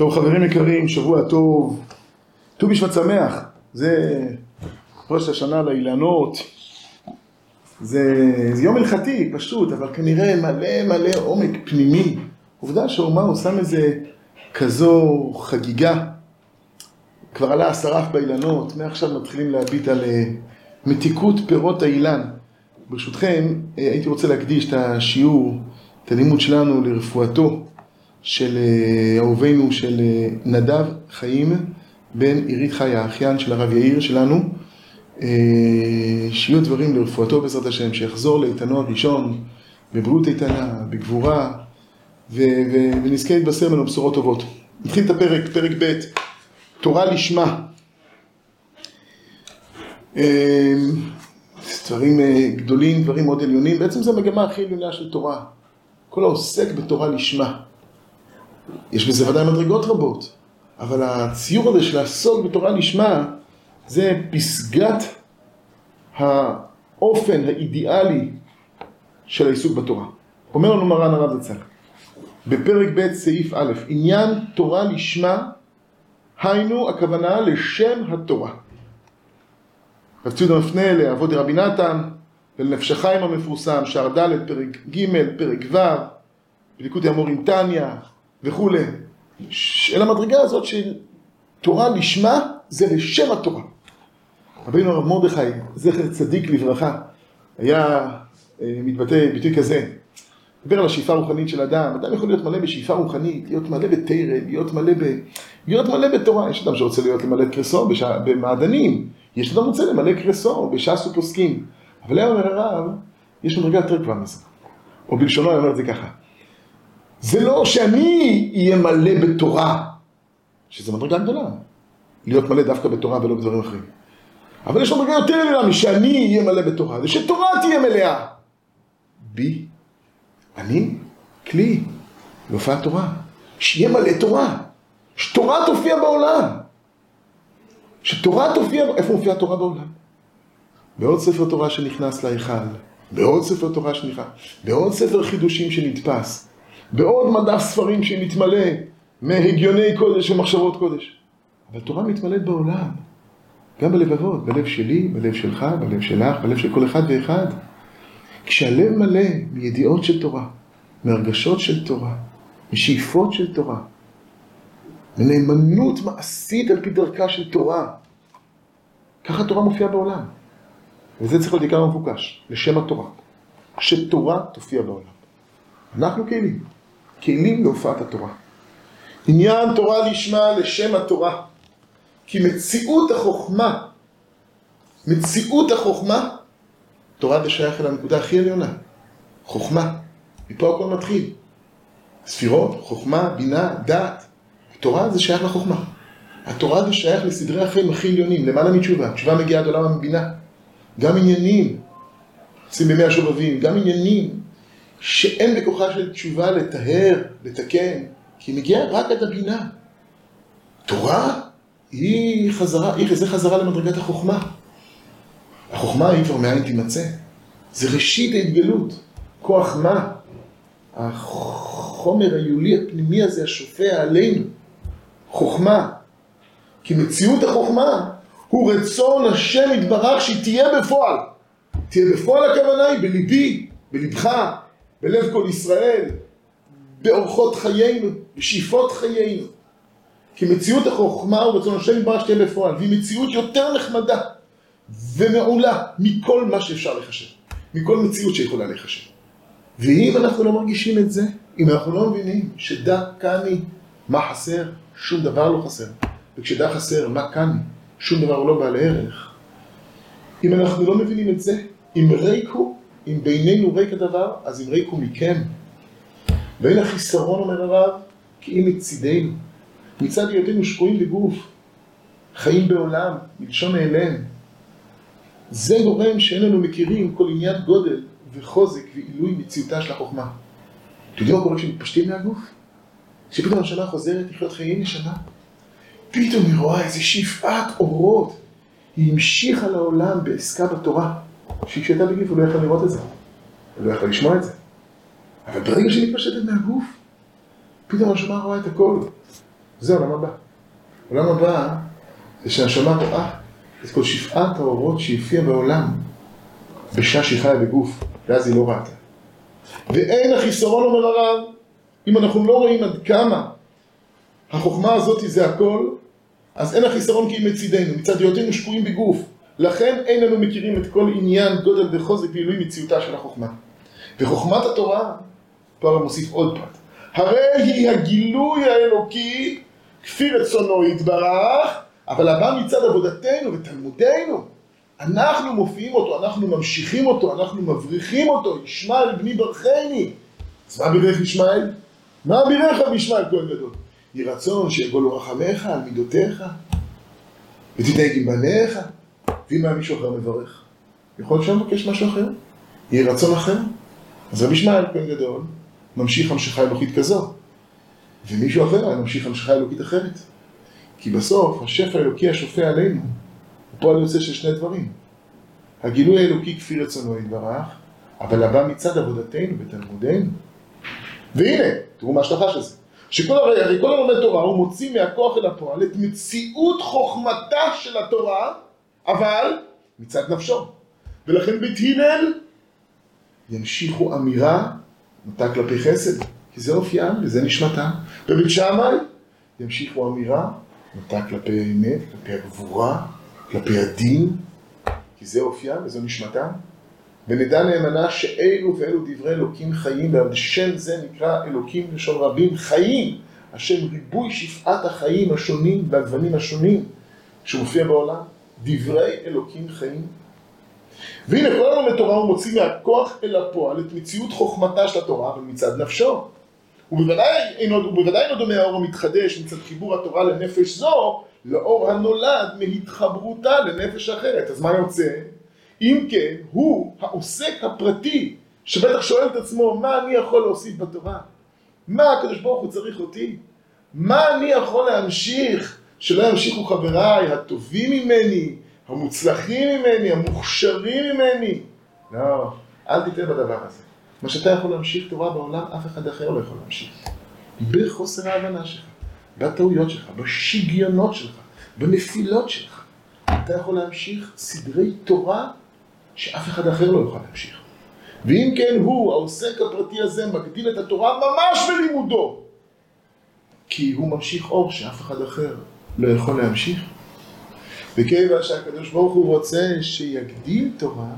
טוב חברים יקרים, שבוע טוב, ט"ו בשבט שמח, זה ראש השנה לאילנות, זה, זה יום הלכתי פשוט, אבל כנראה מלא מלא עומק פנימי. עובדה שהאומה הוא שם איזה כזו חגיגה, כבר עלה השרף באילנות, מעכשיו מתחילים להביט על אה, מתיקות פירות האילן. ברשותכם, אה, הייתי רוצה להקדיש את השיעור, את הלימוד שלנו לרפואתו של אה, אהובינו של אה, נדב חיים בן עירית חיה, האחיין של הרב יאיר שלנו, אה, שיהיו דברים לרפואתו בעזרת השם, שיחזור לאיתנו הראשון, בבריאות איתנה, בגבורה, ו- ו- ונזכה להתבשר ממנו בשורות טובות. נתחיל את הפרק, פרק ב', תורה לשמה. דברים גדולים, דברים מאוד עליונים, בעצם זו המגמה הכי עליונה של תורה. כל העוסק בתורה לשמה. יש בזה ודאי מדרגות רבות, אבל הציור הזה של לעסוק בתורה לשמה זה פסגת האופן האידיאלי של העיסוק בתורה. אומר לנו מרן הרב זצ"ל, בפרק ב' סעיף א', עניין תורה לשמה, היינו הכוונה לשם התורה. רב ציודה מפנה לאבות רבי נתן ולנפש החיים המפורסם, שער ד', פרק ג', פרק ו', בליקודי המורים טניה, וכולי. אל המדרגה הזאת של תורה לשמה זה לשם התורה. רבינו הרב מרדכי, זכר צדיק לברכה, היה אה, מתבטא ביטוי כזה. דיבר על השאיפה הרוחנית של אדם, אדם יכול להיות מלא בשאיפה רוחנית, להיות מלא בתרא, להיות מלא ב... להיות מלא בתורה, יש אדם שרוצה להיות למלא קרסו בש... במעדנים, יש אדם שרוצה למלא קרסו בש"ס ופוסקים, אבל היה אומר הרב, יש מדרגה יותר גבוהה מזה. או בלשונו, הוא אומר את זה ככה, זה לא שאני אהיה מלא בתורה, שזו מדרגה גדולה, להיות מלא דווקא בתורה ולא בדברים אחרים. אבל יש מדרגה יותר גדולה משאני אהיה מלא בתורה, זה שתורה תהיה מלאה. בי, אני, כלי, להופעת תורה. שיהיה מלא תורה. שתורה תופיע בעולם. שתורה תופיע, איפה מופיעה תורה בעולם? בעוד ספר תורה שנכנס להיכל, בעוד ספר תורה שנכנס, בעוד ספר חידושים שנתפס, בעוד מדף ספרים שמתמלא מהגיוני קודש ומחשבות קודש. אבל תורה מתמלאת בעולם, גם בלבבות, בלב שלי, בלב שלך, בלב שלך, בלב של כל אחד ואחד. כשהלב מלא מידיעות של תורה, מהרגשות של תורה, משאיפות של תורה, מנאמנות מעשית על פי דרכה של תורה, ככה תורה מופיעה בעולם. וזה צריך להיות עיקר המבוקש, לשם התורה. שתורה תופיע בעולם. אנחנו כלים. כלים להופעת התורה. עניין תורה לשמה לשם התורה. כי מציאות החוכמה, מציאות החוכמה, תורה זה שייך אל הנקודה הכי עליונה. חוכמה. מפה הכל מתחיל. ספירות, חוכמה, בינה, דעת. תורה זה שייך לחוכמה. התורה זה שייך לסדרי החיים הכי עליונים, למעלה מתשובה. תשובה מגיעה עד עולם המבינה. גם עניינים, עושים בימי השובבים, גם עניינים שאין בכוחה של תשובה לטהר, לתקן, כי היא מגיעה רק עד הבינה. תורה היא חזרה, היא, זה חזרה למדרגת החוכמה. החוכמה היא כבר מאין תימצא. זה ראשית ההתגלות. כוח מה? החומר היולי הפנימי הזה השופע עלינו. חוכמה. כי מציאות החוכמה הוא רצון השם יתברך שהיא תהיה בפועל. תהיה בפועל הכוונה היא בליבי, בלבך, בלב כל ישראל, באורחות חיינו, בשאיפות חיינו. כי מציאות החוכמה הוא רצון השם יתברך שתהיה בפועל, והיא מציאות יותר נחמדה ומעולה מכל מה שאפשר לחשב, מכל מציאות שיכולה לחשב. ואם אנחנו לא מרגישים את זה, אם אנחנו לא מבינים שדע קני מה חסר, שום דבר לא חסר. וכשדע חסר מה קני, שום דבר הוא לא בעל ערך. אם אנחנו לא מבינים את זה, אם ריקו אם בינינו ריק הדבר, אז אם ריקו מכם. ואין החיסרון, אומר הרב, כי אם מצידנו. מצד היותנו שרויים בגוף, חיים בעולם, מלשון נעלם. זה גורם שאין לנו מכירים כל עניין גודל וחוזק ועילוי מציאותה של החוכמה. אתם יודעים מה קורה כשמתפשטים מהגוף? כשפתאום השנה חוזרת לחיות חיים לשנה. פתאום היא רואה איזה שפעת אורות. היא המשיכה לעולם בעסקה בתורה. שהיא בגיף הוא לא יכול לראות את זה, הוא לא יכול לשמוע את זה. אבל ברגע שהיא מתפשטת מהגוף, פתאום השמה רואה את הכל. זה עולם הבא. עולם הבא זה שהנשמה רואה את כל שפעת האורות שהופיעה בעולם בשעה שהיא חיה בגוף, ואז היא לא ראתה. ואין החיסרון, אומר הרב, אם אנחנו לא רואים עד כמה החוכמה הזאת זה הכל, אז אין החיסרון כי היא מצידנו, מצד היותנו שקועים בגוף. לכן אין לנו מכירים את כל עניין, גודל וחוזק ועילוי מציאותה של החוכמה. וחוכמת התורה, הרב מוסיף עוד פרט, הרי היא הגילוי האלוקי כפי רצונו יתברך, אבל הבא מצד עבודתנו ותלמודנו. אנחנו מופיעים אותו, אנחנו ממשיכים אותו, אנחנו מבריחים אותו, ישמעאל בני ברכני. אז מה בירך ישמעאל? מה בירך בישמעאל כהן גדול? יהי רצון שיגולו רחמך על מידותיך, ותתנהג עם בניך, ואם היה מישהו אחר מברך. יכול להיות שאני מבקש משהו אחר? יהי רצון אחר? אז רבי ישמעאל כהן גדול ממשיך המשכה אלוקית כזו, ומישהו אחר היה ממשיך המשכה אלוקית אחרת. כי בסוף השפע האלוקי השופע עלינו הוא פועל יוצא של שני דברים. הגילוי האלוקי כפי רצונו יתברך, אבל הבא מצד עבודתנו בתלמודנו. והנה, תראו מה ההשלכה של זה. שכל הרי, הרי כל הלומד תורה הוא מוציא מהכוח אל הפועל את מציאות חוכמתה של התורה, אבל מצד נפשו. ולכן בית הלל ימשיכו אמירה נוטה כלפי חסד, כי זה אופיים וזה נשמתם. בבית שמאי ימשיכו אמירה נוטה כלפי האמת, כלפי הגבורה, כלפי הדין, כי זה אופיים וזו נשמתם. ונדע נאמנה שאלו ואלו דברי אלוקים חיים, ועל שם זה נקרא אלוקים לשון רבים חיים, השם ריבוי שפעת החיים השונים והגוונים השונים שמופיע בעולם, דברי אלוקים חיים. והנה כל הזמן בתורה הוא מוציא מהכוח אל הפועל את מציאות חוכמתה של התורה, אבל מצד נפשו. ובוודאי אינו, ובוודאי אינו דומה האור המתחדש מצד חיבור התורה לנפש זו, לאור הנולד מהתחברותה לנפש אחרת. אז מה יוצא? אם כן, הוא העוסק הפרטי, שבטח שואל את עצמו, מה אני יכול להוסיף בתורה? מה הקדוש ברוך הוא צריך אותי? מה אני יכול להמשיך, שלא ימשיכו חבריי הטובים ממני, המוצלחים ממני, המוכשרים ממני? לא, אל תטעה בדבר הזה. מה שאתה יכול להמשיך תורה בעולם, אף אחד אחר לא יכול להמשיך. בחוסר ההבנה שלך, בטעויות שלך, בשגיונות שלך, בנפילות שלך. אתה יכול להמשיך סדרי תורה שאף אחד אחר לא יוכל להמשיך. ואם כן הוא, העוסק הפרטי הזה, מגדיל את התורה ממש בלימודו. כי הוא ממשיך אור שאף אחד אחר לא יכול להמשיך. וכיוון שהקדוש ברוך הוא רוצה שיגדיל תורה,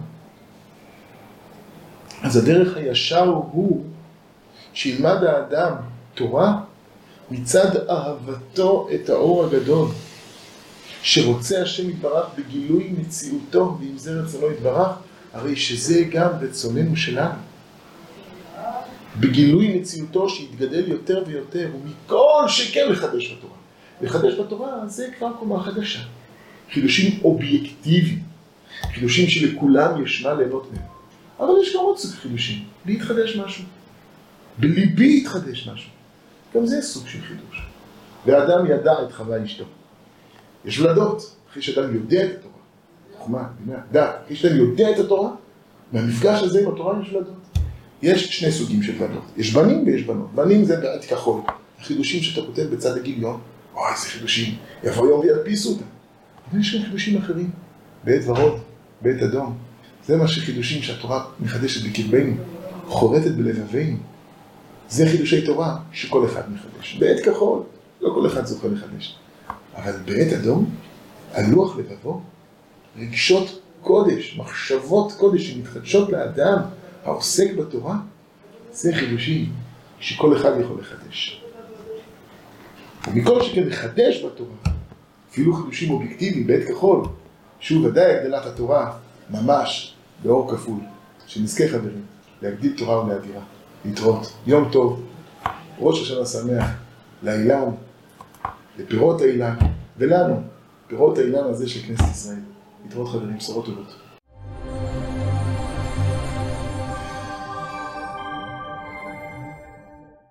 אז הדרך הישר הוא שילמד האדם תורה מצד אהבתו את האור הגדול. שרוצה השם יתברך בגילוי מציאותו, ואם זה רצונו יתברך, הרי שזה גם רצוננו שלנו. בגילוי מציאותו שיתגדל יותר ויותר, ומכל שכן לחדש בתורה. לחדש בתורה זה כבר קומה חדשה. חידושים אובייקטיביים, חידושים שלכולם יש מה ליהנות מהם. אבל יש גם עוד סוג חידושים, להתחדש משהו. בליבי יתחדש משהו. גם זה סוג של חידוש. ואדם ידע את חווה אשתו. יש ולדות, אחרי שאדם יודע את התורה, חוכמה, בינה, דעת, אחרי שאדם יודע את התורה, מהמפגש הזה עם התורה יש ולדות. יש שני סוגים של ולדות, יש בנים ויש בנות. בנים זה בעד כחול, החידושים שאתה כותב בצד הגיליון, אוי איזה חידושים, יבוא יום וידפיסו אותם. אבל יש גם חידושים אחרים, בעת ורוד, בעת אדום. זה מה שחידושים שהתורה מחדשת בקרבנו, חורטת בלבבינו. זה חידושי תורה שכל אחד מחדש. בעת כחול, לא כל אחד זוכה לחדש. אבל בעת אדום, על לוח לבבו, רגשות קודש, מחשבות קודש שמתחדשות לאדם העוסק בתורה, זה חידושים שכל אחד יכול לחדש. ומכל שכן לחדש בתורה, אפילו חידושים אובייקטיביים בעת כחול, שהוא ודאי הגדלת התורה ממש באור כפול, שנזכה חברים, להגדיל תורה ולהדירה, להתראות, יום טוב, ראש השנה שמח, לאילן, לפירות האילן, ולנו, פירות האילן הזה של כנסת ישראל. להתראות חברים, בשורות טובות.